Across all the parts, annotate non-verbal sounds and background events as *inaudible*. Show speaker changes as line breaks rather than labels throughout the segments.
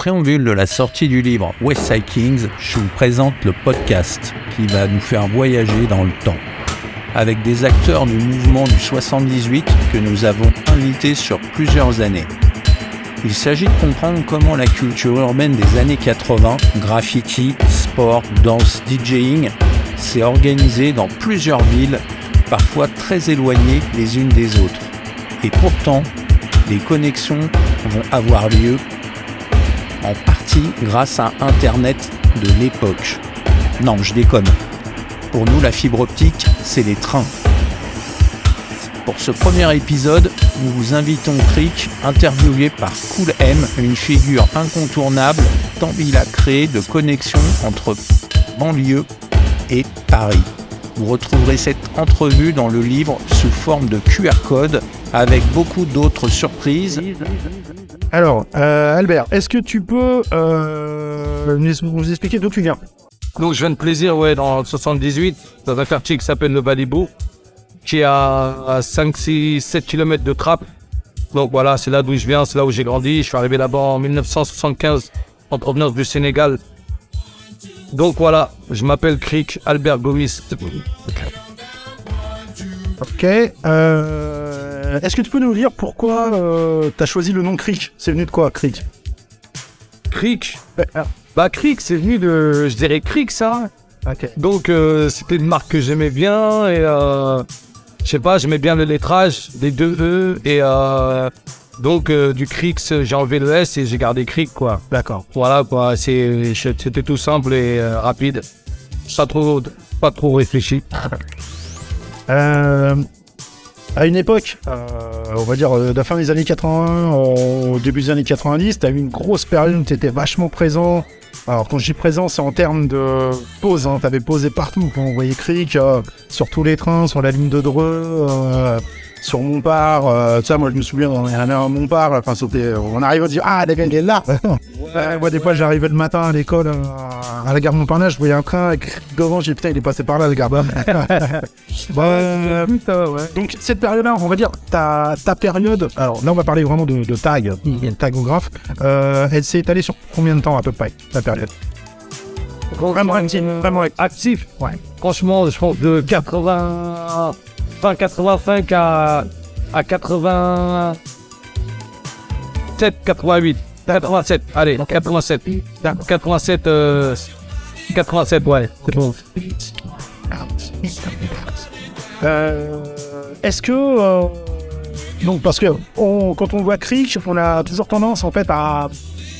préambule de la sortie du livre West Side Kings, je vous présente le podcast qui va nous faire voyager dans le temps. Avec des acteurs du mouvement du 78 que nous avons invités sur plusieurs années. Il s'agit de comprendre comment la culture urbaine des années 80, graffiti, sport, danse, DJing, s'est organisée dans plusieurs villes, parfois très éloignées les unes des autres. Et pourtant, les connexions vont avoir lieu en partie grâce à Internet de l'époque. Non, je déconne. Pour nous, la fibre optique, c'est les trains. Pour ce premier épisode, nous vous invitons Crick, interviewé par Cool M, une figure incontournable tant il a créé de connexions entre banlieue et Paris. Vous retrouverez cette entrevue dans le livre sous forme de QR code avec beaucoup d'autres surprises.
Alors, euh, Albert, est-ce que tu peux euh, nous, nous expliquer d'où tu viens?
Donc, je viens de plaisir, ouais, dans le 78, dans un quartier qui s'appelle le Valibou, qui est à 5, 6, 7 km de Trappes. Donc voilà, c'est là d'où je viens, c'est là où j'ai grandi. Je suis arrivé là-bas en 1975 en provenance du Sénégal. Donc voilà, je m'appelle Crick Albert Gomis.
Ok. Euh, est-ce que tu peux nous dire pourquoi euh, tu as choisi le nom Crick C'est venu de quoi, Crick
Crick
ah,
Bah Crick, c'est venu de, je dirais Crick ça.
Ok.
Donc euh, c'était une marque que j'aimais bien et euh, je sais pas, j'aimais bien le lettrage des deux E et euh, donc euh, du Crix j'ai enlevé le S et j'ai gardé Crick quoi.
D'accord.
Voilà quoi, c'est c'était tout simple et euh, rapide, pas trop pas trop réfléchi. *laughs*
Euh, à une époque, on va dire de la fin des années 80 au début des années 90, tu as eu une grosse période où tu étais vachement présent. Alors quand je dis présent, c'est en termes de pause, hein, tu avais posé partout. On voyait Cric sur tous les trains, sur la ligne de Dreux, sur Montpart. Euh, ça, moi je me souviens, on est allé à Montpart, enfin, c'était- on arrive à dire Ah, la il est là Ouais, Moi, des fois, j'arrivais le matin à l'école, euh, à la gare Montparnasse, je voyais un train avec devant, j'ai dit Putain, il est passé par là, le gars. *laughs* Bon, euh, donc cette période-là, on va dire ta, ta période. Alors là, on va parler vraiment de, de tag, tagographe. Euh, elle s'est étalée sur combien de temps à peu près ta période? Vraiment actif, vraiment. Actif, Ouais.
franchement, je pense de 80 fin 85 à à 87 88 87 allez 87 87 euh, 87 ouais c'est bon.
Euh, Est-ce que euh, donc parce que on- quand on voit Cric, on a toujours tendance en fait à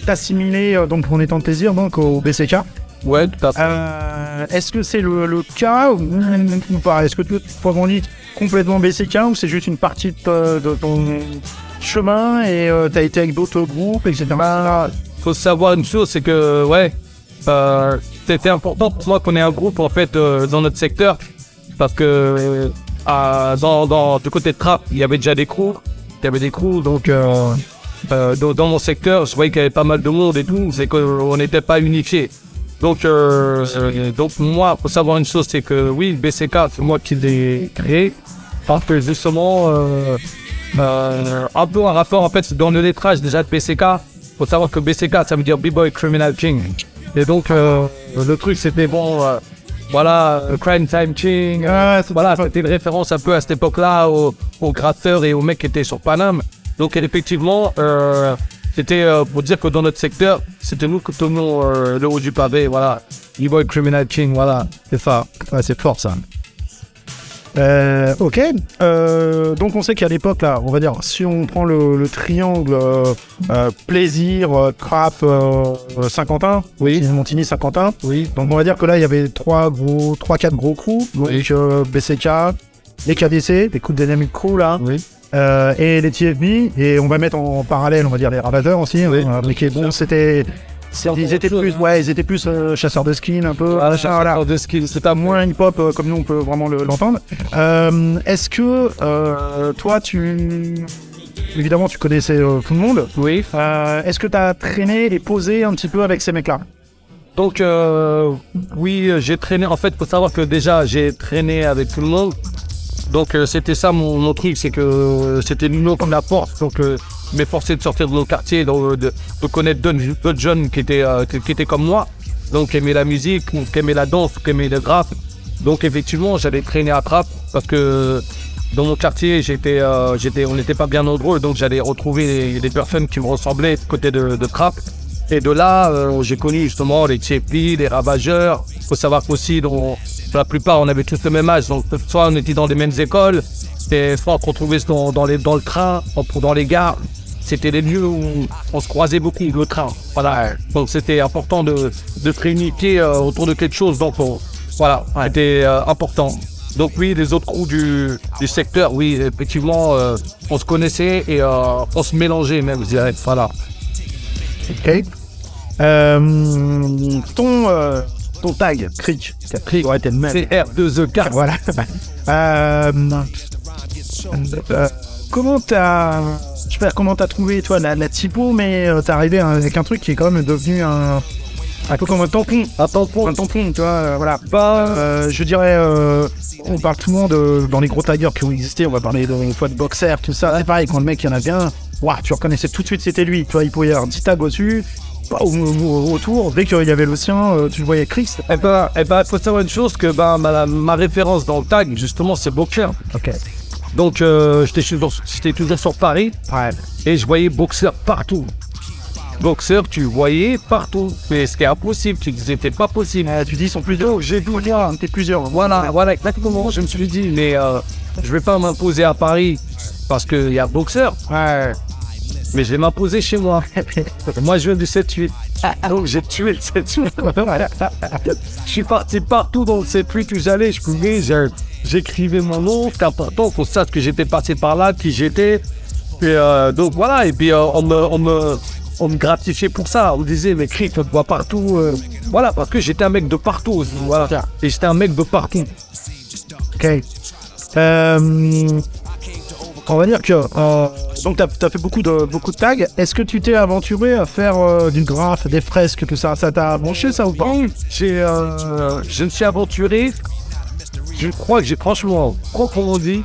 t'assimiler euh, donc en étant de plaisir donc au BCK.
ouais tout à fait
Euh, Est-ce que c'est le, le cas ou, pas? Est-ce que tu revendiques complètement BCK ou c'est juste une partie de, ton chemin et tu as été avec d'autres groupes, etc.
faut savoir une chose, c'est que, ouais, euh, c'était important pour moi qu'on ait un groupe, en fait, euh, dans notre secteur. Parce que, euh, dans, dans, du côté de Trap, il y avait déjà des crews. Il y avait des crews, donc, euh, euh, dans, dans mon secteur, je voyais qu'il y avait pas mal de monde et tout. C'est qu'on n'était pas unifiés. Donc, euh, euh, donc, moi, faut savoir une chose, c'est que, oui, BCK, c'est moi qui l'ai créé. Parce que, justement, euh, euh, un peu un rapport, en fait, dans le lettrage déjà de BCK, faut savoir que BCK, ça veut dire B-Boy Criminal King. Et donc, euh, le truc, c'était bon, euh, voilà, Crime Time King.
Ah,
Voilà, c'était une référence un peu à cette époque-là aux, aux gratteurs et aux mecs qui étaient sur Paname. Donc, effectivement, euh, c'était euh, pour dire que dans notre secteur, c'était nous qui tenions euh, le haut du pavé, voilà. B-Boy Criminal King, voilà, c'est. Ouais, c'est fort, ça.
Euh, ok. Euh, donc on sait qu'à l'époque là, on va dire, si on prend le, le triangle euh, plaisir, euh, Saint-Quentin,
Oui.
Montigny, Saint-Quentin.
Oui.
Donc on va dire que là il y avait trois gros, trois quatre gros crews. Donc
Oui.
BCK, les KDC, les coups de dynamic crew là,
Oui.
Euh, et les TFB. Et on va mettre en parallèle, on va dire les rabatteurs aussi.
Oui.
hein, mais qui bon, c'était, ils étaient
chose,
plus,
hein.
ouais, ils étaient plus euh, chasseurs de skins un peu.
Voilà,
Voilà.
de skill, c'est
à moins hip-hop euh, comme nous on peut vraiment le- l'entendre. Euh, Est-ce que euh, toi tu... Évidemment tu connaissais euh, tout le monde.
Oui.
Euh, Est-ce que tu as traîné et posé un petit peu avec ces mecs-là?
Donc, euh, oui, euh, j'ai traîné. En fait, faut savoir que déjà, j'ai traîné avec tout le monde. Donc, euh, c'était ça mon, mon truc, c'est que euh, c'était nous comme la porte. Donc, euh, m'efforcer de sortir de mon quartier, de, de, connaître d'autres jeunes qui étaient, euh, qui, comme moi, donc qui aimaient la musique, qui aimaient la danse, qui aimaient le rap. Donc effectivement, j'allais traîner à Trappes parce que dans mon quartier, j'étais, j'étais, on n'était pas bien nombreux, donc j'allais retrouver des, personnes qui me ressemblaient côté de, de. Et de là, j'ai connu justement les Tchépli, les Ravageurs. Il faut savoir qu'aussi, la plupart, on avait tous le même âge. Donc, soit on était dans les mêmes écoles, soit on se retrouvait dans, dans, les, dans le train, dans les gares. C'était les lieux où on se croisait beaucoup, le train. Voilà. Donc, c'était important de, de se réunifier euh, autour de quelque chose. Donc, on- voilà, c'était euh, important. Donc, oui, les autres crews du, du secteur, oui, effectivement, euh, on se connaissait et euh, on se mélangeait même, je dirais. Voilà.
Ok. Euh, ton, euh, ton tag, Cric.
Cric.
Ouais, t'es le même.
C'est R2E4.
Voilà. *laughs* Euh, euh, comment t'as, je sais pas comment t'as trouvé toi la, la typo, mais euh, t'es arrivé avec un truc qui est quand même devenu un, un peu comme un tampon.
Un tampon.
Un tampon, tu vois, euh, voilà.
Bah,
Euh, je dirais, euh, on parle tout le monde de, dans les gros taggers qui ont existé, on va parler de, une fois de boxer, tout ça. C'est pareil, quand le mec il y en avait un, ouah, tu reconnaissais tout de suite c'était lui. Tu vois, il pouvait y avoir 10 tags au-dessus, au, au- autour. Dès qu'il y avait le sien, euh, tu le voyais Chris.
eh ben, eh ben, faut savoir une chose que ben, ma, ma référence dans le tag, justement, c'est Boxer.
Ok.
Donc, euh, j'étais toujours, j'étais toujours sur Paris
Ouais.
et je voyais Boxer partout. Boxer, tu voyais partout. Mais c'était impossible, tu disais, c'était pas possible.
Euh, tu dis, ils sont plusieurs. J'ai vu, on était plusieurs.
Voilà, voilà, exactement. Je me suis dit, mais euh, je vais pas m'imposer à Paris parce qu'il y a Boxer,
Ouais.
Mais je vais m'imposer chez moi. *laughs* moi, je viens du 7-8. Donc, j'ai tué le 7-8. *laughs* Je suis parti partout dans le 7-8 où j'allais, je pouvais, j'écrivais mon nom, c'était important qu'on sache que j'étais passé par là, qui j'étais. Euh, donc voilà, et puis euh, on, me, on, me, on me gratifiait pour ça. On me disait, mais Cric, on te voit partout. euh. Voilà, parce que j'étais un mec de partout aussi. Voilà. Et j'étais un mec de partout.
Ok. Euh, on va dire que euh, donc t'as as fait beaucoup de beaucoup de tags. Est-ce que tu t'es aventuré à faire euh, du graphe, des fresques, tout ça Ça t'a branché ça ou pas?
J'ai, euh, je me suis aventuré. Je crois que j'ai franchement, proprement dit,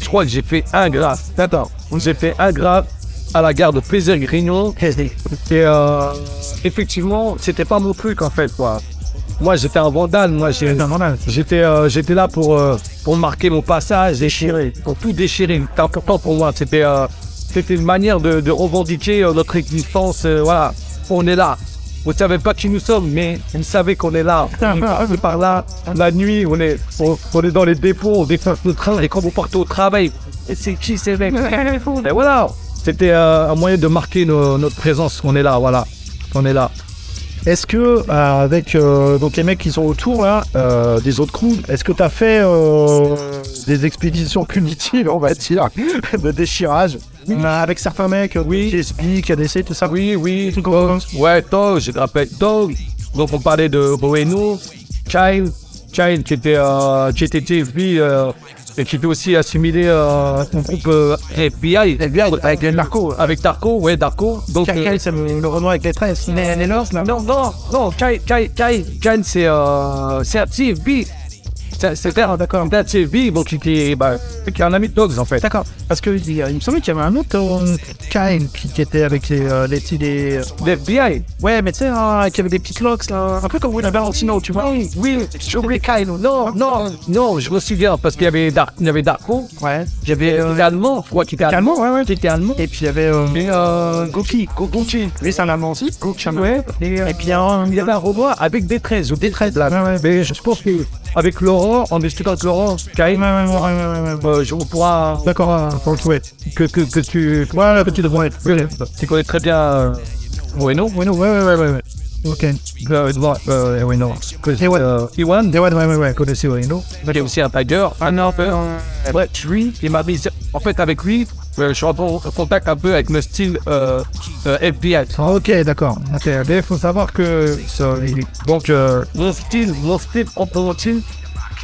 je crois que j'ai fait un graphe. Attends, j'ai fait un graphe à la gare de Plaisir-Grignon. *laughs* Et euh, effectivement, c'était pas mon truc en fait, quoi. Moi, j'étais un vandale. Moi, j'étais, euh, j'étais là pour euh, pour marquer mon passage, déchirer, pour tout déchirer. C'était important pour moi. C'était, euh, c'était une manière de, de revendiquer euh, notre existence. voilà, on est là. Vous savez pas qui nous sommes, mais vous savez qu'on est là. On est par là, la nuit, on est, on, on est dans les dépôts, on défonce le train, et quand vous partez au travail, c'est qui ces mecs? Et voilà, c'était un moyen de marquer nos- notre présence, qu'on est là, voilà, qu'on est là.
Est-ce que euh, avec euh, donc les mecs qui sont autour là, euh, des autres crews, est-ce que t'as fait euh, des expéditions punitives, on va dire, *laughs* de déchirage? Euh, avec certains mecs, oui, TSB, KDC, tout ça.
Oui, oui, ouais, Tog, je te rappelle Tog. Donc on parlait de Boeno, Child, Child qui était, qui était euh, et qui était aussi assimilé euh, au groupe euh, FBI.
avec les narcos.
Avec Darko, ouais, Darko. Donc, euh,
Quel c'est le, Renoir avec les tresses Les, les lords, là
Non, non, non, Kai, Kai, Kai, Kai, c'est euh, c'est un. C'est- un,
d'accord.
TFB, donc qui bah, qui est un ami de Dogs en fait.
D'accord. Parce que il, il me semblait qu'il y avait un autre euh, Kyle qui, qui était avec les, euh, les, petits- les-
L'FBI.
Ouais, mais tu sais, hein, qui avait des petites locks là. Un peu comme Will Valentino, tu vois.
Oui, oui, j'ai oublié Kyle. Non, non, non, je me souviens parce qu'il y avait Dark, il y avait Darko,
Ouais.
il y avait euh, l'allemand, je crois qu'il était allemand.
Allemand, ouais, ouais.
Qui était allemand.
Et puis il y avait euh,
Et euh,
Goki. Goki. Lui, c'est un Allemand aussi. Goki.
ouais, et, euh,
Et puis il y a un.
il y avait un robot avec des 13 ou des 13 là.
Ouais, ouais.
Mais je pense que avec Laurent, avec Laurent, Kyle,
Ouais, ouais, ouais, ouais, ouais, ouais.
euh, je on pourra
D'accord, euh, pour le
que, que, que tu,
Ouais, la petite ouais.
tu connais très bien euh, Bueno.
Non, ouais, ouais, ouais, ouais. ouais. Ok.
Euh, euh, oui, non.
Et ouais.
Euh,
Ouais, ouais, ouais, ouais. Connaissez, ouais, non
qui est aussi un tiger. Un ouais, lui, il m'a mis. En fait, avec lui, euh, je suis en contact un peu avec le style euh, euh, FBI.
Ok, d'accord. Ok, il faut savoir que. ça, il-
Donc, euh, style, mon style, mon style,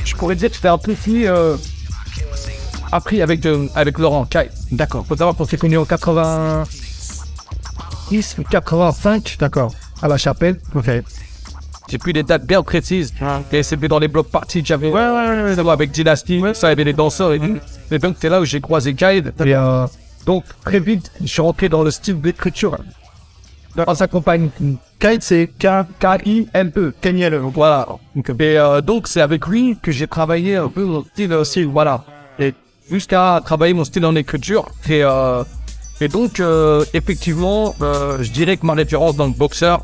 je pourrais dire que c'était un peu fini, euh, appris avec, avec Laurent Kai.
D'accord.
Faut savoir qu'on s'est connus en 80.
10 ou 85, d'accord. À la chapelle. Ok.
J'ai plus des dates bien précises. Et c'était dans les blocs parties que j'avais.
Ouais, ouais, ouais,
avec Dynasty, ça, avait les danseurs et tout. Et donc, c'est là où j'ai croisé Kyle.
Et, euh,
Donc, très vite, je suis rentré dans le style d'écriture. On s'accompagne.
Kite, c'est K.
K-I-N-E.
Keniel.
Voilà. Et euh, donc, c'est avec lui que j'ai travaillé un peu mon style aussi. Voilà. Et jusqu'à travailler mon style en écriture. Et, euh, et donc, euh, effectivement, je dirais que ma référence dans le boxeur,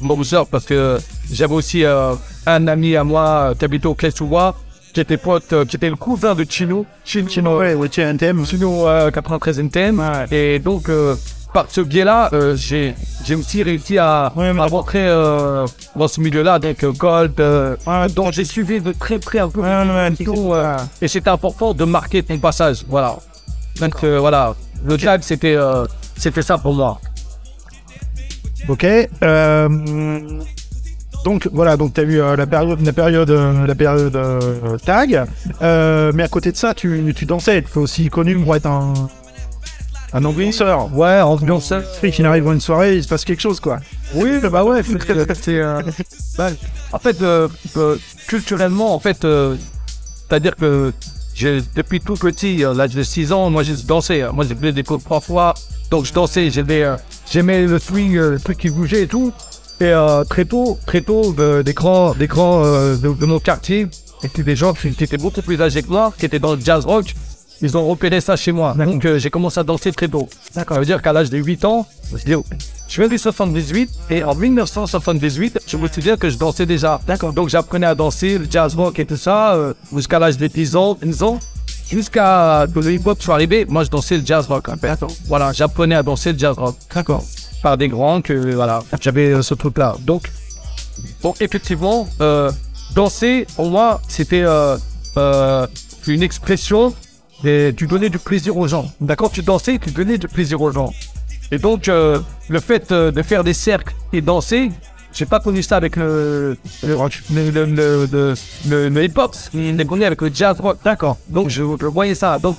boxeur, parce que j'avais aussi un ami à moi au Klesuwa, qui était pote, euh, qui était le cousin de Chino. Chino, Chino,
Ouais, ouais, thème.
Chino euh, 93 NTM. Et donc, euh, par ce biais-là, euh, j'ai j'ai aussi réussi à,
Ouais, mais-
à rentrer euh, dans ce milieu-là, avec euh, Gold. euh, donc, j'ai suivi de très près un peu.
Ouais,
euh, et c'était important de marquer ton passage. Voilà. Donc, euh, voilà. Le tag, c'était euh, c'était ça pour moi.
Ok. euh, donc voilà, donc tu as eu euh, la période, la période, euh, la période euh, tag. Euh, mais à côté de ça, tu, tu dansais. Tu es aussi connu pour être un, un ambianceur.
Ouais, ambianceur.
Fait qu'il arrive dans une soirée, il se passe quelque chose, quoi.
Oui, bah ouais, c'est. euh, bah, en fait, euh, euh, culturellement, en fait, euh, c'est-à-dire que depuis tout petit, à l'âge de 6 ans, moi j'ai dansé. hein. Moi j'ai fait des cours trois fois, donc je dansais, j'aimais, le swing, le truc qui bougeait et tout. Et très tôt, très tôt, des grands, des grands de, de nos quartiers, étaient des gens qui étaient beaucoup plus âgés que moi, qui étaient dans le jazz rock. Ils ont repéré ça chez moi. Donc euh, j'ai commencé à danser très tôt. Ça veut dire qu'à l'âge de 8 ans, je me suis dit, oh, je du 78 et en 1978, je me souviens que je dansais déjà. D'accord. Donc j'apprenais à danser, le jazz rock et tout ça, euh, jusqu'à l'âge de 10 ans, 10 ans. Jusqu'à que le hip-hop soit arrivé, moi je dansais le jazz rock. en fait. Voilà, j'apprenais à danser le jazz rock. D'accord. Par des grands que, voilà, j'avais euh, ce truc-là. Donc, donc effectivement, euh, danser, pour moi, c'était euh, euh, une expression et tu donnais du plaisir aux gens. D'accord Tu dansais, tu donnais du plaisir aux gens. Et donc, euh, le fait euh, de faire des cercles et danser, j'ai pas connu ça avec le, le, le, le, le, le- le- le hip-hop, l'ai connu avec le jazz rock. D'accord. Donc, je, je voyais ça. Donc,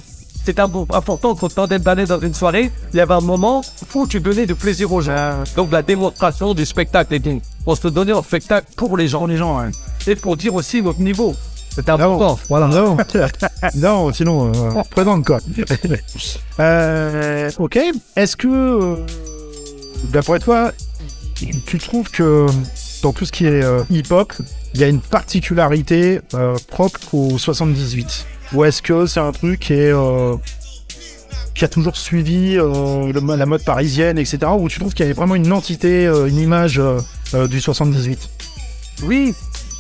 un- important quand on d'aller dans une soirée, il y avait un moment où tu donnais du plaisir aux gens. Donc, la démonstration du spectacle, on se donnait un spectacle pour les gens.
Pour les gens, ouais.
Et pour dire aussi notre niveau. C'était important.
Voilà. Non, *laughs* non sinon, euh, présente, quoi. *laughs* Euh, ok. Est-ce que, euh, d'après toi, tu trouves que dans tout ce qui est euh, hip-hop, il y a une particularité propre au 78 Ou est-ce que c'est un truc qui est. qui a toujours suivi le- la mode parisienne, etc. Ou tu trouves qu'il y avait vraiment une entité, une image du 78
Oui,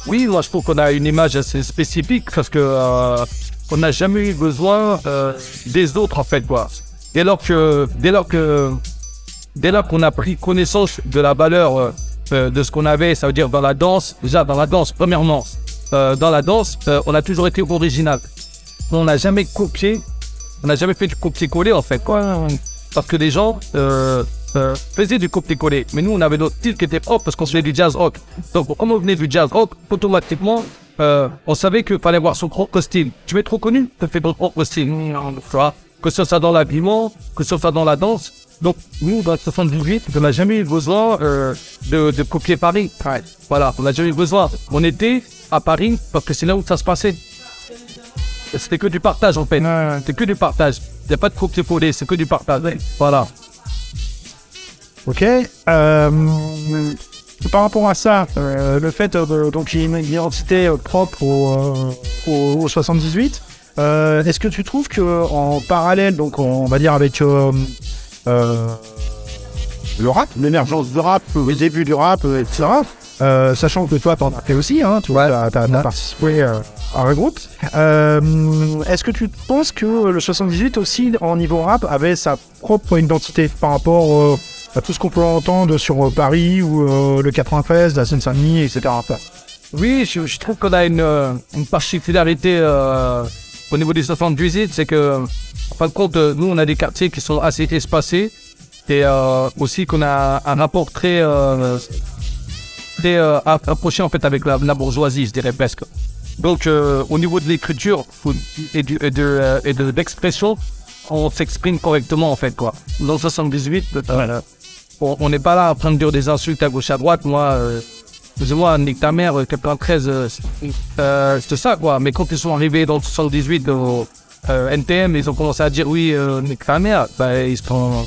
oui, moi je trouve qu'on a une image assez spécifique parce que euh, on n'a jamais eu besoin euh, des autres en fait quoi. Dès lors que, dès lors que, dès lors qu'on a pris connaissance de la valeur euh, euh, de ce qu'on avait, ça veut dire dans la danse, déjà dans la danse premièrement, euh, dans la danse, euh, on a toujours été original. On n'a jamais copié, on n'a jamais fait du copier-coller en fait quoi. Parce que les gens euh, faisaient du copier-coller. Mais nous, on avait notre style qui était propre parce qu'on faisait du jazz rock. Donc, comme on venait du jazz rock, automatiquement, euh, on savait qu'il fallait avoir son propre style. Tu es trop connu, tu fais ton propre style. Tu vois, que ce soit dans l'habillement, que ce soit dans la danse. Donc, nous, dans le 78, on n'a jamais eu besoin euh, de, de copier Paris. Voilà, on n'a jamais eu besoin. On était à Paris parce que c'est là où ça se passait. C'était que du partage en fait. C'était que du partage. Il n'y a pas de copier-coller, c'est que du partage. Voilà.
Ok. Euh, par rapport à ça, euh, le fait euh, donc qu'il y ait une identité euh, propre au, euh, au, au 78, euh, est-ce que tu trouves que en parallèle, donc on va dire avec le rap, l'émergence du rap, le début du rap, etc. Sachant que toi, t'en as fait aussi, hein, tu vois, t'as, t'as participé à un groupe. Est-ce que tu penses que le 78 aussi, en niveau rap, avait sa propre identité par rapport tout ce qu'on peut entendre sur euh, Paris ou euh, le 93, la Seine-Saint-Denis, etc.
Oui, je, je trouve qu'on a une, euh, une particularité euh, au niveau des 78, c'est que, en fin de compte, euh, nous, on a des quartiers qui sont assez espacés et euh, aussi qu'on a un rapport très, euh, très euh, app- approché en fait avec la, la bourgeoisie, je dirais presque. Donc, euh, au niveau de l'écriture et, du, et de, euh, et de l'expression, on s'exprime correctement en fait quoi. Dans le 78, euh, on n'est pas là à prendre dire des insultes à gauche à droite. Moi, euh, excusez-moi, nique ta mère, euh, 93, euh, c'est- euh, c'est ça quoi. Mais quand ils sont arrivés dans le 78 au, NTM, ils ont commencé à dire oui, nique ta mère. Bah, ils se sont,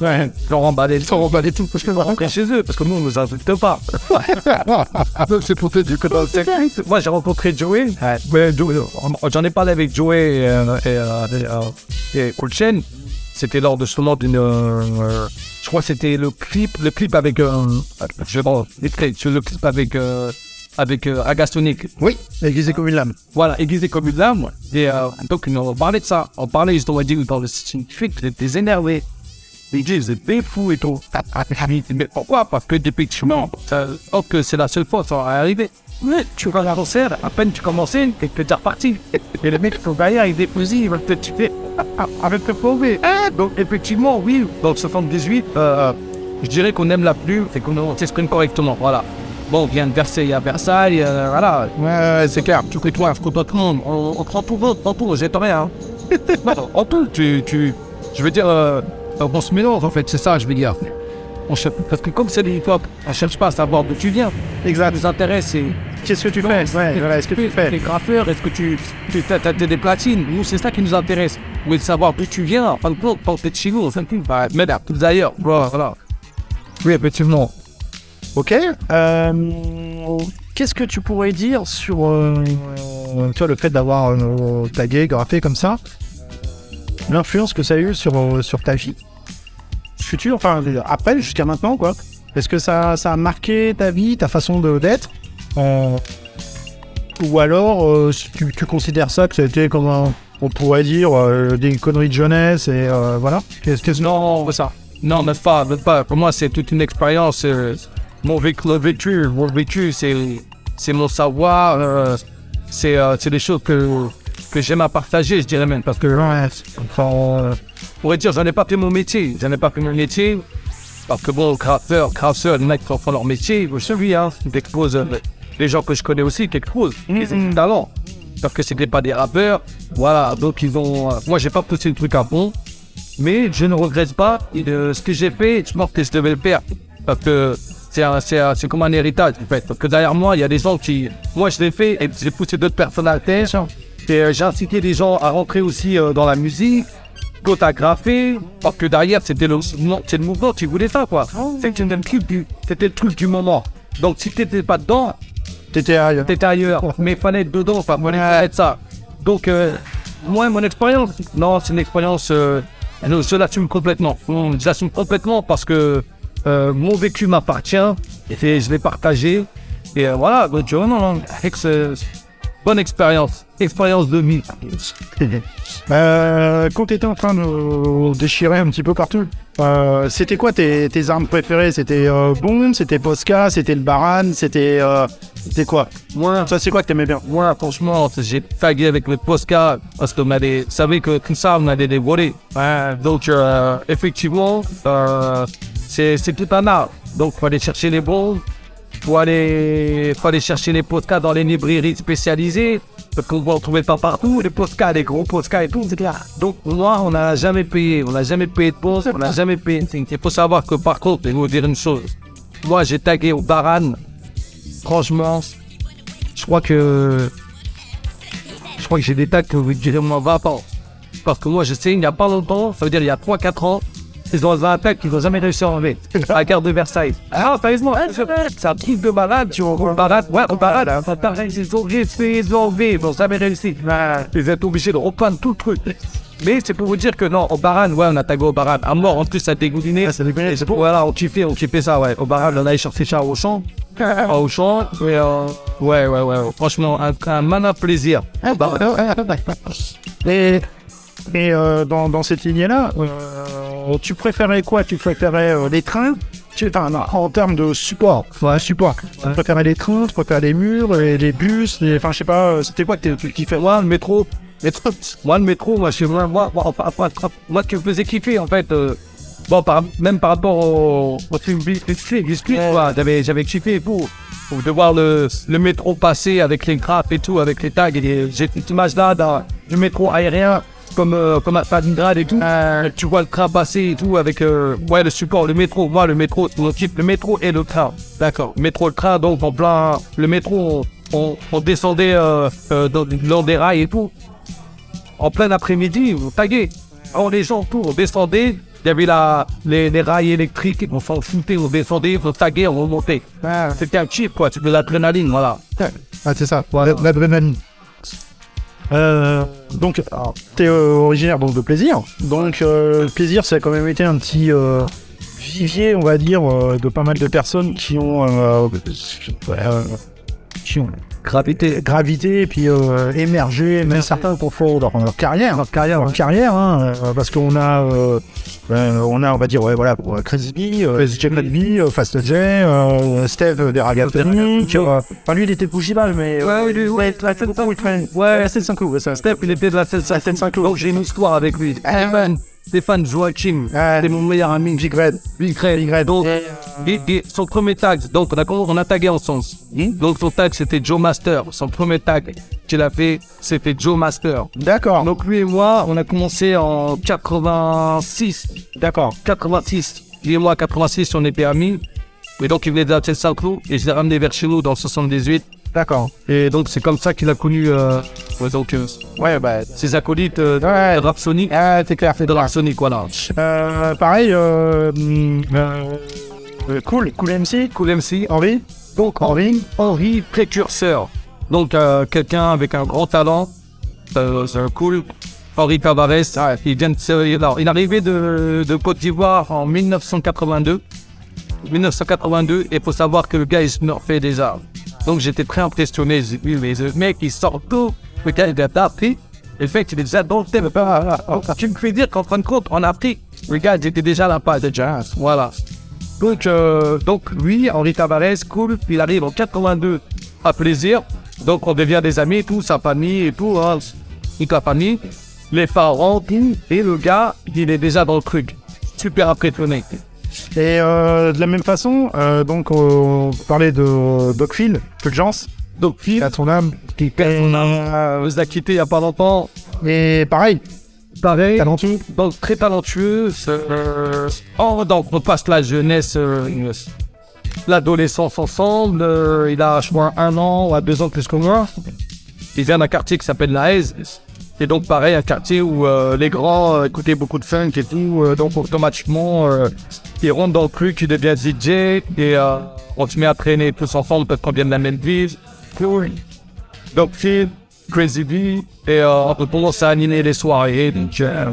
Ouais.
ils ont remballé
Ils ont emballé tout parce que
rentrer chez eux parce que nous on nous insulte pas. Donc *laughs* c'est pour te dire que dans le secteur, moi j'ai rencontré Joey. J'en ai parlé avec Joey et, et, euh, euh. C'était lors de justement d'une. euh, je crois que c'était le clip, le clip avec. Euh, je bon, le clip avec. Euh, avec euh, Agastonic.
Oui, aiguisé comme une lame.
Voilà, aiguisé comme une lame. Et euh, donc, ont parlé de ça. On parlait justement, dit dans le scientifique, vous êtes énervé. Ils disent, des fous et tout. Mais pourquoi? Parce que effectivement, ça- oh, que c'est la seule fois ça va arriver. Mais tu vas la concert, à peine tu commences, et que tu es reparti. Et le mec, son derrière, il il va te tuer avec le pauvre. Donc, effectivement, oui, dans le 78, euh, je dirais qu'on aime la pluie et qu'on s'exprime correctement. Voilà. Bon, on vient de Versailles à Versailles, euh, voilà.
Ouais,
C'est clair, tu toi, faut pas tout le monde. On, on prend tout on prend tout, j'ai rien. Hein. *laughs* En tout, tu, tu, je veux dire, euh, on se mélange en fait, c'est ça, je veux dire. Parce que comme c'est des hip-hop, on cherche pas à savoir d'où tu viens.
exact.
Ce qui nous intéresse, c'est
Qu'est-ce que tu fais Ouais, voilà, est-ce que tu
les
fais
graffeurs, est-ce que tu, tu as, des platines Nous, c'est ça qui nous intéresse. Vous voulez savoir d'où tu viens, en fin de compte, quand t'es de chez nous, mais là, tout d'ailleurs, voilà, voilà. Oui, effectivement.
Ok. Euh, Qu'est-ce que tu pourrais dire sur euh, tu vois, le fait d'avoir euh, tagué, graffé comme ça? L'influence que ça a eu sur, euh, sur ta vie? Future, enfin après, jusqu'à maintenant, quoi. Est-ce que ça, ça a marqué ta vie, ta façon de- d'être? Euh, Ou alors, euh, tu, tu considères ça que c'était comme un, on pourrait dire, euh, des conneries de jeunesse et voilà Qu'est-ce que
Non, c'est ça. Non, même pas, même pas. Pour moi, c'est toute une expérience. mon vécu, vécu, mon vécu, c'est, c'est mon savoir. c'est, c'est des choses que, que j'aime à partager, je dirais même. Parce que,
Ouais, enfin,
on pourrait dire, j'en ai pas fait mon métier. J'en ai pas fait mon métier. Parce que bon, graffeur, graffeur, les mecs font leur métier, je bien, hein, ils exposent les gens que je connais aussi quelque chose. Ils ont du talent. Parce que c'était pas des rappeurs. Voilà, donc ils ont. euh, moi, j'ai pas poussé le truc à fond. Mais je ne regrette pas euh, ce que j'ai fait. Je pense que je devais le faire. Parce que c'est comme un héritage, en fait. Parce que derrière moi, il y a des gens qui. Moi, je l'ai fait et j'ai poussé d'autres personnes à le faire. Euh, j'ai incité des gens à rentrer aussi euh, dans la musique, graffer. Parce que derrière, c'était le, c'est le mouvement qui voulait ça, quoi. C'était le truc du, c'était le truc du moment. Donc, si t'étais pas dedans,
t'étais ailleurs.
t'étais ailleurs. Mais fallait être dedans, enfin, fallait être ça. Donc, euh, moi, mon expérience, non, c'est une expérience, euh, je l'assume complètement. Je l'assume complètement parce que euh, mon vécu m'appartient et je l'ai partagé. Et euh, voilà, donc, non, non, bonne expérience, expérience de vie.
Euh, *laughs* quand tu étais en train de déchirer un petit peu partout, euh, c'était quoi tes, tes armes préférées? C'était euh, c'était Posca, c'était le Baran, c'était euh, c'était quoi?
Moi,
Ça, c'est quoi que t'aimais bien?
moi, franchement, j'ai fagué avec le Posca parce qu'on a des, vous savez que tout ça, on a des dévoilés. Ouais, donc, euh, effectivement, c'est, tout un art. Donc, faut aller chercher les bons, faut aller, faut aller chercher les Posca dans les librairies spécialisées. Parce qu'on va en trouver pas partout, les Posca, les gros Posca et tout. Donc, moi, on n'a jamais payé, on n'a jamais payé de pause, on n'a jamais payé. Il faut savoir que, par contre, je vais vous dire une chose. Moi, j'ai tagué au Baran. Franchement, je crois que. Je crois que j'ai des tags que vous direz moins 20 ans. Parce que moi, je sais, il n'y a pas longtemps, ça veut dire il y a 3-4 ans, ils ont un tag qu'ils n'ont jamais réussi *laughs* à enlever. La gare de Versailles. Ah, sérieusement, c'est c'est un truc de malade, tu vois. Malade, ouais, malade. Ça paraît, ils ont réussi, ils ont enlevé, ils n'ont jamais réussi. Ils étaient obligés de reprendre tout le truc. Mais c'est pour vous dire que non, au Baran, ouais, on a tagué au Baran. À mort, en plus, ça dégouliné.
Ah, ça dégoulinait,
Et c'est pour, voilà, on kiffait, on kiffait ça, ouais. Au Baran, on allait chercher ça au champ. *laughs* au champ, et, euh, ouais, ouais, ouais. Franchement, un, un malin plaisir.
Ah, bah, Et, et euh, dans, dans cette lignée-là, euh, tu préférais quoi? Tu préférais euh, les trains? Tu, enfin, non, en termes de support, ouais, support. Tu préférais les trains, tu préférais les murs, et les bus, les, enfin je sais pas, euh, c'était quoi que tu kiffais?
Moi, le métro, métro, *laughs* moi, le métro, moi, je suis moi, moi, moi, moi, ce qui me faisait kiffer, en fait, euh, bon, par, même par rapport au, au film biscuit, j'avais, j'avais kiffé. Donc, De voir le, le métro passer avec les grappes et tout, avec les tags, et j'ai cette image-là dans- du métro aérien, comme, euh, comme à Stalingrad et tout. Euh, tu vois le train passer et tout avec, euh, ouais, le support, le métro, moi, le métro, le métro et le train. D'accord. Métro, le train, donc, en plein, le métro, on, on, on descendait, euh, dans, des rails et tout. en plein après-midi, vous taguez. Alors les gens, tout, on descendait. Il y avait la, les, les rails électriques, on s'en foutait, on descendait, on taguait, on remontait. C'était un chip, quoi, c'était de l'adrénaline, voilà.
Ah, c'est ça, l'adrénaline. Euh, donc, t'es euh, originaire donc de plaisir. Donc, euh, plaisir, ça a quand même été un petit euh, vivier, on va dire, euh, de pas mal de personnes qui ont, euh, euh, qui ont
Gravité.
gravité et puis euh, émergé, même certains pour faire leur, leur carrière, leur carrière, leur carrière, hein, euh, parce qu'on a, euh, euh, on a, on va dire, ouais, voilà, pour Chris B, euh, J. Cradby, euh, Fast J, euh, Steve euh, enfin lui il était Bougival, mais
Ouais, oui, oui,
ouais, la il traîne.
Ouais,
la tête 5 coups, ouais, ça.
Steph, il était de la scène
La scène Saint-Cloud.
Donc j'ai une histoire avec lui.
Ah,
Stéphane, Stéphane Joachim,
Ah.
c'est mon meilleur ami.
Big Red.
Big Red.
Big Red.
Donc,
Et,
et- et son premier tag, donc on a, on a tagué ensemble. Donc son tag c'était Joe Master. Son premier tag qu'il a fait, c'était Joe Master.
D'accord,
Donc lui et moi, on a commencé en 86.
d'accord.
86. Lui et moi, 86, on était amis. Et donc il venait de la tête et je l'ai ramené vers chez nous dans le 78.
D'accord.
Et donc c'est comme ça qu'il a connu euh, ouais, donc, euh,
Ouais, bah.
ses acolytes euh,
Ouais.
de.
Ah, t'es clair, c'est
De voilà.
Euh, pareil, euh, cool, cool MC,
Cool MC.
Henri?
Donc
Henri.
Henri Précurseur. Donc euh, quelqu'un avec un grand talent. Euh, c'est cool. Henri Tavares. Il vient de alors, il est arrivé de, de Côte d'Ivoire en 1982. 1982. Et il faut savoir que le gars, il se fait des arts. Donc j'étais très impressionné. J'ai vu, mais le mec, il sort tout. Le gars, il a appris. Et le fait, il est déjà dans le thème. Tu me fais dire qu'en fin de compte, en Afrique, le gars, il était déjà là-bas de jazz. Voilà. Donc, euh, donc lui, Henri Tavares, cool, il arrive en 82 à plaisir. Donc on devient des amis, tout, sa famille et tout, hein. toute la famille. Les parents, tout, et le gars, il est déjà dans le truc. Super impressionné.
Et euh, de la même façon, euh, donc on parlait de Doc Phil, Fulgence,
Phil,
à ton âme.
qui on a, vous a quitté il y a pas longtemps.
Et pareil,
Pareil.
talentueux.
Donc très talentueux. c'est, Euh, oh, donc on passe la jeunesse, euh, l'adolescence ensemble. euh, il a je crois un an ou deux ans plus que moi. Il vient d'un quartier qui s'appelle la Haise. Et donc pareil, un quartier où euh, les grands euh, écoutaient beaucoup de funk et tout. euh, donc automatiquement, euh, il rentre dans le truc, il devient DJ. Et euh, on se met à traîner tous ensemble parce qu'on vient de la même ville. Donc Phil, Crazy B, et on commence à animer les soirées. Donc euh,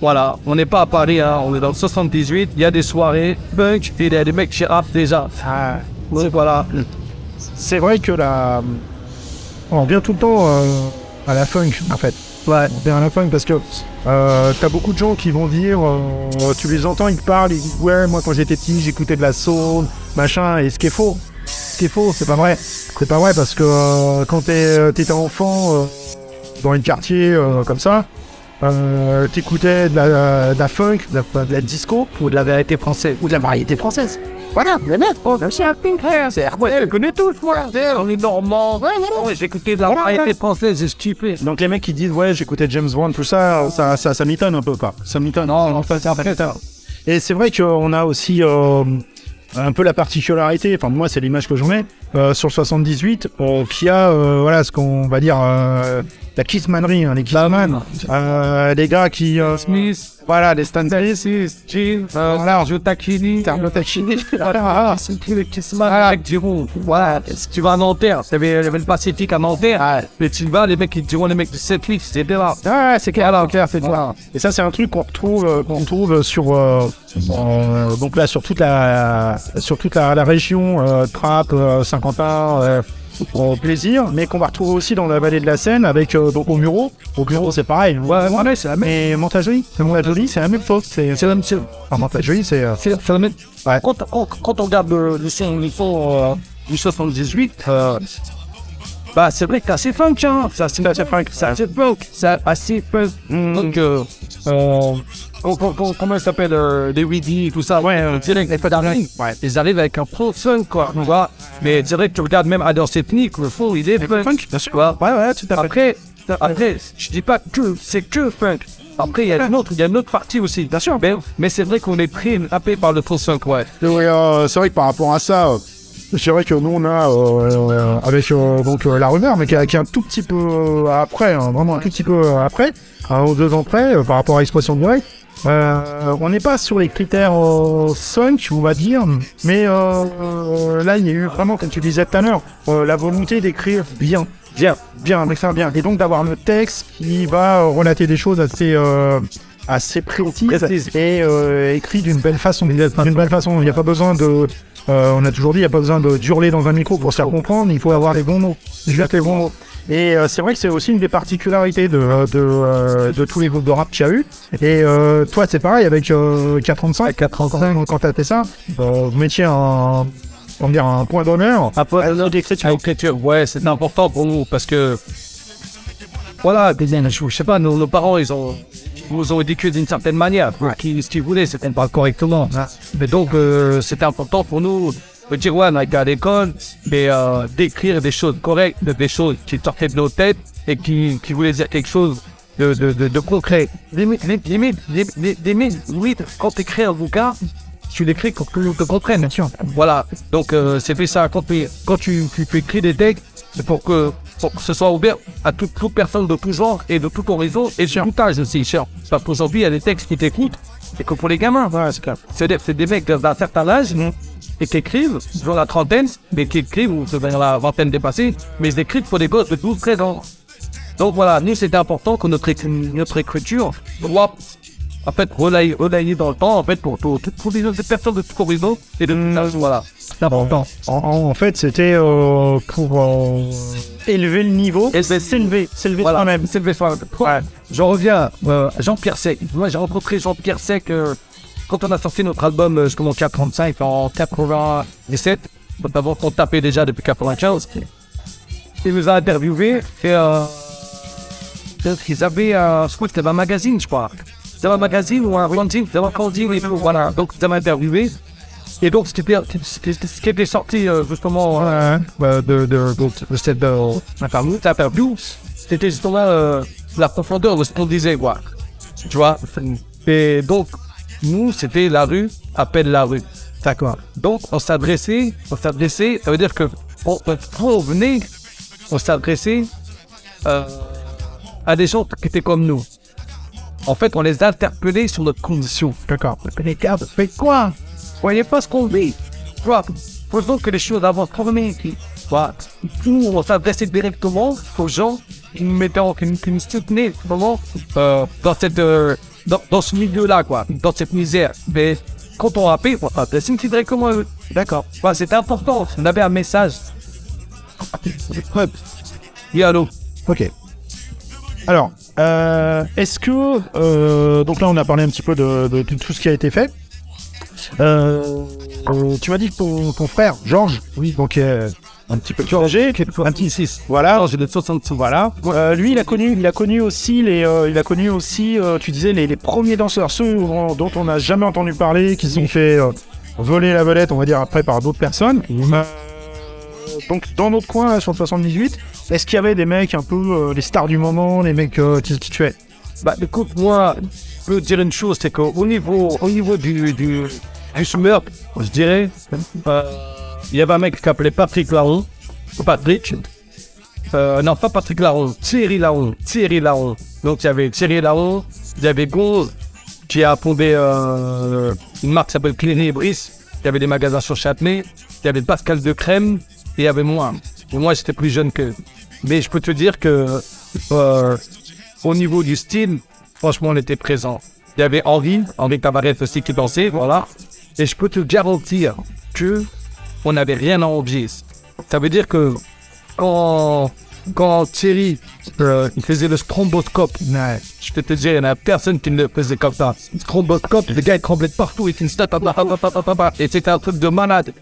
voilà, on n'est pas à Paris, hein, on est dans le 78, il y a des soirées punk, et il y a des mecs qui rappent déjà.
Ah,
Donc voilà.
c'est vrai que la... On revient tout le temps euh, à la funk, en fait. Ouais. On revient à la funk parce que euh, t'as beaucoup de gens qui vont dire, euh, tu les entends, ils parlent, ils disent ouais, moi quand j'étais petit, j'écoutais de la soul, machin, et ce qui est faux. Ce qui est faux, c'est pas vrai. C'est pas vrai parce que euh, quand euh, t'étais enfant euh, dans un quartier euh, comme ça, t'écoutais de la, de la funk, de la, de la disco ou de la vérité française ou de la variété française. Voilà, les mecs, oh, c'est un pink hair, c'est
je connais tous, moi. On est normand. Écouté de la variété française, j'ai kiffé.
Donc les mecs qui disent ouais j'écoutais James Bond tout ça ça ça, ça m'étonne un peu pas ça m'étonne
Non, fait, en fait,
et c'est vrai qu'on a aussi euh, un peu la particularité enfin moi c'est l'image que j'en ai euh, sur le 78 euh, qui a euh, voilà ce qu'on va dire euh, la kissmanerie hein, les kissman euh, les gars qui euh,
Smith,
voilà les Stan
Smith, Jim, euh,
Voilà.
Joe Tacchini,
Terme Tachini *laughs*
Voilà, c'est qui le Kissman avec Giroud. Voilà, si tu vas à Nanterre, il y avait, le Pacifique à Nanterre. Mais tu vas, les mecs qui diront, les mecs de cette liste, c'était là.
Ouais, c'est clair, c'est clair, c'est clair. Et ça, c'est un truc qu'on retrouve, euh, qu'on retrouve sur, euh, euh, donc là, sur toute la, sur toute la, la région, euh, euh, Saint-Quentin, euh, au plaisir, mais qu'on va retrouver aussi dans la vallée de la Seine avec euh, donc au Muro. Au Muro, c'est pareil.
Ouais, ouais, c'est la même.
Mais Montajolie, c'est c'est la même chose. C'est,
la même chose.
enfin, Montajolie, c'est, euh,
la même.
Ouais.
Quand, quand, quand on regarde le, le le son euh, du 78, euh, bah c'est vrai que c'est assez funk, hein. C'est assez
assez funk,
C'est assez funk. C'est assez funk. Donc, euh, euh, com- com- com- comment il s'appelle euh, Les Weedy, tout ça? Ouais, euh, direct, les Federines. Ouais. Ils arrivent avec un faux funk, quoi. Tu vois. Mais direct, tu regardes même Adore Technique, le fond, il est funk.
funk, bien sûr. Ouais, ouais, tout à fait.
Après, après, je dis pas que c'est que funk. Après, il y a une autre, il y a une autre partie aussi. Bien sûr. Mais, mais c'est vrai qu'on est très happé par le faux funk, ouais.
Et ouais, euh, c'est vrai que par rapport à ça, euh, c'est vrai que nous on a euh, avec euh, donc euh, la rumeur, mais qui, est- un tout petit peu euh, après, hein, vraiment un tout petit peu après, un ou deux ans près, euh, par rapport à l'expression directe. Euh, on n'est pas sur les critères euh, sunk, on va dire, mais euh, euh, là il y a eu vraiment, comme tu disais tout à l'heure, euh, la volonté d'écrire bien, bien, bien, d'écrire bien, et donc d'avoir le texte qui va euh, relater des choses assez euh, assez précises et euh, écrit d'une belle façon. D'une belle façon. Il n'y a pas besoin de. Euh, on a toujours dit, il n'y a pas besoin de hurler dans un micro pour se faire comprendre. Il faut avoir les bons mots. Juste les bons mots. Et euh, c'est vrai que c'est aussi une des particularités de, de, euh, de tous les groupes de rap qu'il y a eu. Et euh, toi, c'est pareil avec euh, 435. 435, quand t'as fait ça, euh, vous mettiez un, comment dire, un point d'honneur à l'écriture.
À l'écriture, ouais, c'est important pour nous parce que, voilà, je, je sais pas, nos, nos parents, ils ont, nous ont éduqués d'une certaine manière. Qui, ce qu'ils voulaient, c'était pas correctement. Mais donc, euh, c'était important pour nous de dire, ouais, on a été à l'école, mais euh, d'écrire des choses correctes, des choses qui sortaient de nos têtes et qui, qui voulaient dire quelque chose de, de, de, de concret. Limite, limite, limite, limite, oui, quand tu écris un bouquin, tu l'écris pour que l'on te comprenne. Bien sûr. Voilà. Donc, euh, c'est fait ça. Quand, tu, quand tu, tu, tu écris des textes, c'est pour que ce soit ouvert à toute, toute personne de tout genre et de tout horizon et de tout âge aussi, cher. Parce qu'aujourd'hui, il y a des textes qui t'écoutent et que pour les gamins, voilà, c'est clair. C'est des, c'est des mecs d'un certain âge et qui écrivent, dans la trentaine, mais qui écrivent, ou c'est vers la vingtaine dépassée, mais ils écrivent pour des gosses de 12-13 ans. Donc voilà, nous, c'était important que notre, notre écriture soit en fait, relayer, relayer dans le temps, en fait, pour, pour, pour, autres personnes de tout horizon et de tout âge, voilà. C'est important.
En, en fait, c'était euh, pour euh, élever le niveau s'élever, s'élever
Voilà,
soi-même.
c'est le fait. Ouais. Je reviens euh, à Jean-Pierre Sec. Moi, j'ai rencontré Jean-Pierre Sec euh, quand on a sorti notre album Je commence 435 en 97. Nous avons on tapait déjà depuis 95. Il nous a interviewé et euh, ils avaient c'était un magazine, je crois. C'était un magazine ou un fanzine, c'était un tout, voilà. Donc, ils m'ont interviewé. Et donc, ce qui était, c'était- ce qui était sorti justement euh,
de, de, de,
de cette interview, c'était justement euh, la profondeur de ce qu'on disait, quoi. Tu vois? Et donc, nous, c'était la rue, appelle la rue. D'accord. Donc, on s'adressait, on s'adressait, ça veut dire que on, on, on venait, on s'adressait euh, à des gens qui étaient comme nous. En fait, on les interpellait sur notre condition.
D'accord.
Les gars, faites quoi? Voyez pas ce qu'on vit Tu vois, faisons que les choses avancent. Tu vois, nous, on s'adressait directement aux gens qui nous mettaient en, qui, nous- soutenaient vraiment euh, dans cette, euh, dans, dans ce milieu-là, quoi, dans cette misère. Mais quand on rappelle, on s'adressait directement à eux. D'accord. Voilà, C'était important. On avait un message. Et allô
Ok. Alors, euh, est-ce que euh, donc là on a parlé un petit peu de, de- de tout ce qui a été fait. Euh, euh, tu m'as dit que ton, ton frère Georges, oui, donc euh, un petit peu plus âgé, qui est un petit 6. Voilà.
J'ai de 66.
Voilà. Euh, lui, il a connu, il a connu aussi les, il a connu aussi, tu disais les, les premiers danseurs, ceux dont on n'a jamais entendu parler, qui se sont fait voler la vedette, on va dire après par d'autres personnes. Donc dans notre coin là, sur le 78, est-ce qu'il y avait des mecs un peu euh, les stars du moment, les mecs euh, qui, tuaient
Bah écoute, moi, je peux te dire une chose, c'est qu'au niveau, au niveau du, du, du meurtre, je dirais, il y avait un mec qui s'appelait Patrick Laron, Patrick, euh, non pas Patrick Laron, Thierry Laron, Thierry Laron. Donc il y avait Thierry Laron, il y avait Gonz, qui a fondé une marque qui s'appelle Cléry Brice, il y avait des magasins sur Châtelet, il y avait Pascal de Crème, et il y avait moi. Et moi j'étais plus jeune que. Mais je peux te dire que euh, au niveau du style, franchement, on était présent. Il y avait Henri, Henri Tavares aussi qui dansait, voilà. Et je peux te garantir que on n'avait rien à envier. Ça veut dire que quand, quand Thierry euh, faisait le stromboscope, je peux te dire, il n'y en a personne qui ne le faisait comme ça. Stromboscope, le gars il tremblait de partout, il finissait, et c'était un truc de malade.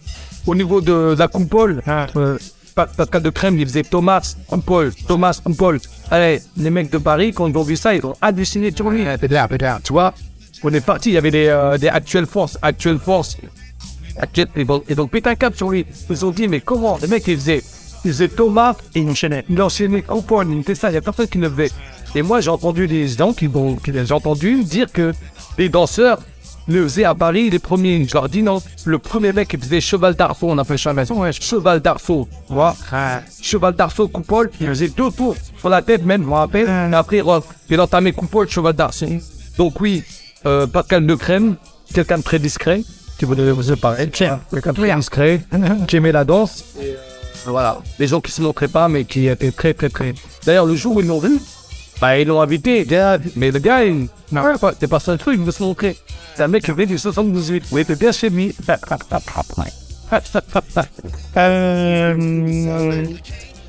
Au niveau de, la coupole, euh, Pascal de Crème, il faisait Thomas, Paul, Thomas, Paul. Allez, les mecs de Paris, quand ils ont vu ça, ils ont halluciné sur lui. Tu vois, on est parti, il y avait des, euh, des actuelles forces, actuelles forces. Actuelles, et donc, pété un cap sur lui. Ils ont dit, mais comment Les mecs, ils faisaient, ils faisaient Thomas et ils enchaînaient. Ils enchaînaient Paul, il était ça, il n'y a personne qui le faisait. Et moi, j'ai entendu des gens qui vont, qui- j'ai entendu dire que les danseurs le faisaient à Paris, les premiers. Je leur dis non. Le premier mec qui faisait cheval d'arceau, on appelle ça maison, ouais, cheval d'arceau. Voilà. Cheval d'arceau, coupole. Il faisait deux tours sur la tête, même, je me rappelle. Après, il entamait coupole, cheval d'arceau. Donc, oui, euh, Pascal de crème, quelqu'un de très discret. Tu voulais vous parler. Quelqu'un de très discret, *laughs* qui aimait la danse. Et, euh, voilà. Les gens qui se montraient pas, mais qui étaient très, très, très. D'ailleurs, le jour où ils l'ont vu, bah, ils l'ont invité. Mais le gars, il. Non, ouais, pas- t'es pas seul truc, il veut se montrer. C'est un mec qui vient du 78. Oui, t'es bien chez lui.
Euh,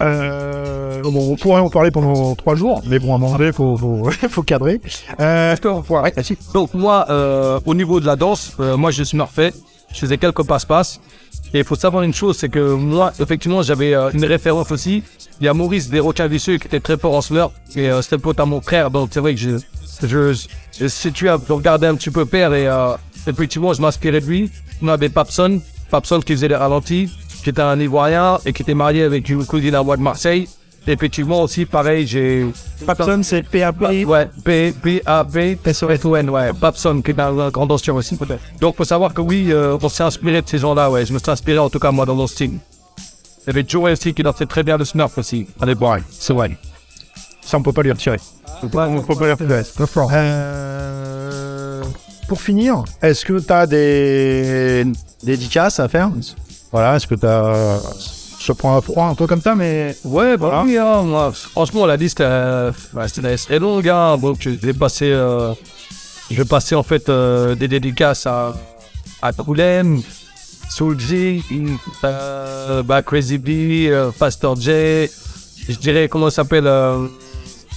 euh, bon, on pourrait en parler pendant trois jours, mais bon, à un moment donné, faut, faut, *laughs* faut cadrer. Euh,
Donc moi, euh, au niveau de la danse, euh, moi je suis parfait. Je faisais quelques passe-passe. Et il faut savoir une chose, c'est que moi, effectivement, j'avais euh, une référence aussi. Il y a Maurice Desrochins-Visseux qui était très fort en slur. Et euh, c'était pote à mon frère. Donc c'est vrai que je, je, je, si tu as regardé un petit peu père et euh, effectivement, je m'inspirais de lui. On avait Papson, Papson qui faisait les ralentis, qui était un Ivoirien et qui était marié avec une cousine à moi de Marseille. Effectivement aussi, pareil, j'ai
Papson, c'est PAP.
Ouais, P, P, A, P, S, O, S, O, N, ouais. Papson, qui est un, un grand danseur aussi, peut-être. Donc, faut savoir que oui, euh, on s'est inspiré de ces gens-là, ouais. Je me suis inspiré, en tout cas, moi, dans style. Il y avait Joe aussi qui dansait très bien le snurf aussi. Allez, bon, c'est vrai.
Ça, on peut pas lui retirer. On peut pas lui retirer. Euh, pour finir, est-ce que tu as des dédicaces à faire? Voilà, est-ce que tu as. Je prends un froid un peu comme ça, mais.
Ouais, bah
Voilà.
oui, hein, moi, franchement, la liste, euh, ouais, c'était très longue, hein. Donc, je vais passer, euh, je vais passer, en fait, euh, des dédicaces à, à Toulem, Soulji, euh, bah, Crazy B, euh, Pastor J, je dirais, comment ça s'appelle,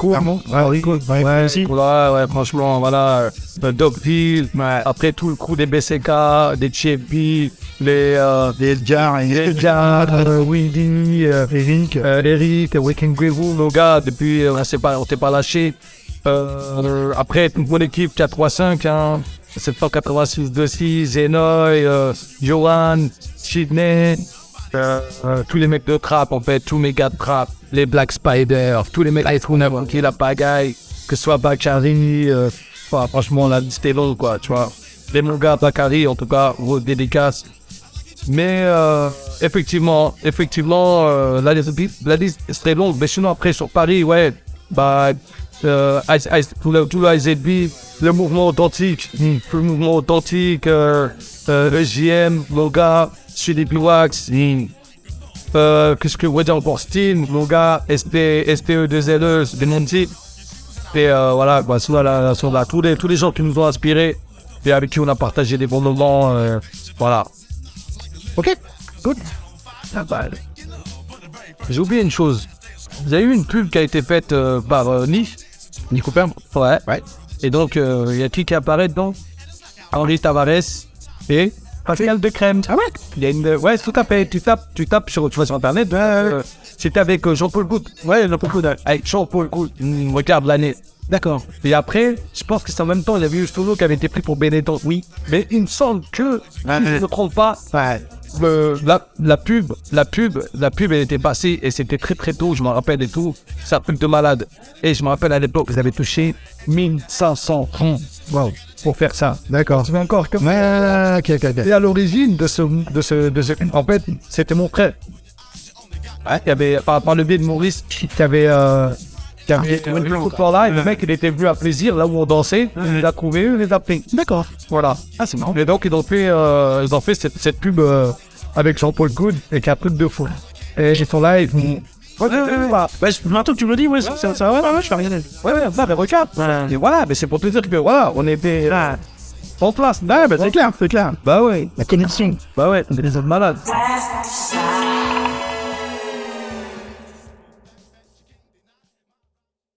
euh,
Clairement Ouais, oui. Ouais,
Ouais, ouais, ouais, franchement, voilà, euh, Dog Hill, après tout le crew des BCK, des Chiefs, les, euh,
Des Edgar et
Edgar, euh, Windy, euh,
Eric.
euh, Eric, Weekend Greville, nos gars, depuis, euh, on s'est pas, on s'est pas lâché. Euh, après, toute mon équipe, 4-3-5, hein, 786-26, Zenoy, euh, Johan, Sydney, euh, euh, tous les mecs de trap, en fait, tous mes gars de trap, les Black Spider, tous les mecs qui la pagaille, que ce soit Bakary, euh, franchement, la liste est longue, quoi, tu vois. Les mon gars Bakary, en tout cas, vos dédicaces. Mais effectivement, effectivement, la, liste, est très longue. Mais sinon, après, sur Paris, ouais, bah, tout le, tout le IZB, le mouvement authentique, le mouvement authentique, euh, euh, EJM, Philippe Wax, euh, qu'est-ce que, ouais, encore Steam, mon gars, SP, SPE2LE, des noms de type. Et euh, voilà, bah, sur la, sur la, tous, les, tous les gens qui nous ont inspirés et avec qui on a partagé des bons moments, euh, voilà.
Ok, good.
J'ai oublié une chose. Vous avez eu une pub qui a été faite euh, par euh, Nif Cooper Ouais.
Ouais.
Et donc, euh, il y a qui qui apparaît dedans? Henri Tavares et Pascal de Crème. Ah ouais Il y a une... Ouais, tout à fait. Tu tapes, tu tapes sur, tu vas sur Internet. euh, C'était avec euh, Jean-Paul Goutte. Ouais, Jean-Paul Goutte. Avec Jean-Paul. Hmm, regarde l'année. D'accord. Et après, je pense que c'est en même temps, il y avait eu solo qui avait été pris pour Benetton. Oui. Mais il me semble que, si je ne me trompe pas,
Ouais.
la, la pub, la pub, la pub, elle était passée et c'était très très tôt, je me rappelle et tout. C'est un truc de malade. Et je me rappelle à l'époque, vous avez touché 1500 francs
Wow.
Pour faire ça.
D'accord.
Tu veux encore comme
Ouais, ok, ok, ok.
Et à l'origine de ce, de ce, de ce, en fait, c'était mon frère. Ouais, il y avait, par, par le biais de Maurice, qui avait, euh, qui avait euh, le football là, et le mec, il était venu à plaisir, là où on dansait, il l'a trouvé, il les a pris.
D'accord.
Voilà.
Ah, c'est marrant.
Et donc, ils ont fait, euh, ils ont fait cette, cette pub euh, avec Jean-Paul Good et qui a truc de fou. Et ils sont là, ils. Ouais, ouais, ouais, ouais.
Bah, je, maintenant que tu me le dis, ouais, ça, ça, ouais, ouais, ouais, je vais regarder.
Ouais, ouais, bah, mais regarde. Et voilà, mais c'est pour te dire que, voilà, on était là, en place.
Ouais, bah, c'est clair, c'est clair.
Bah ouais,
La connexion.
bah ouais, on est des hommes malades.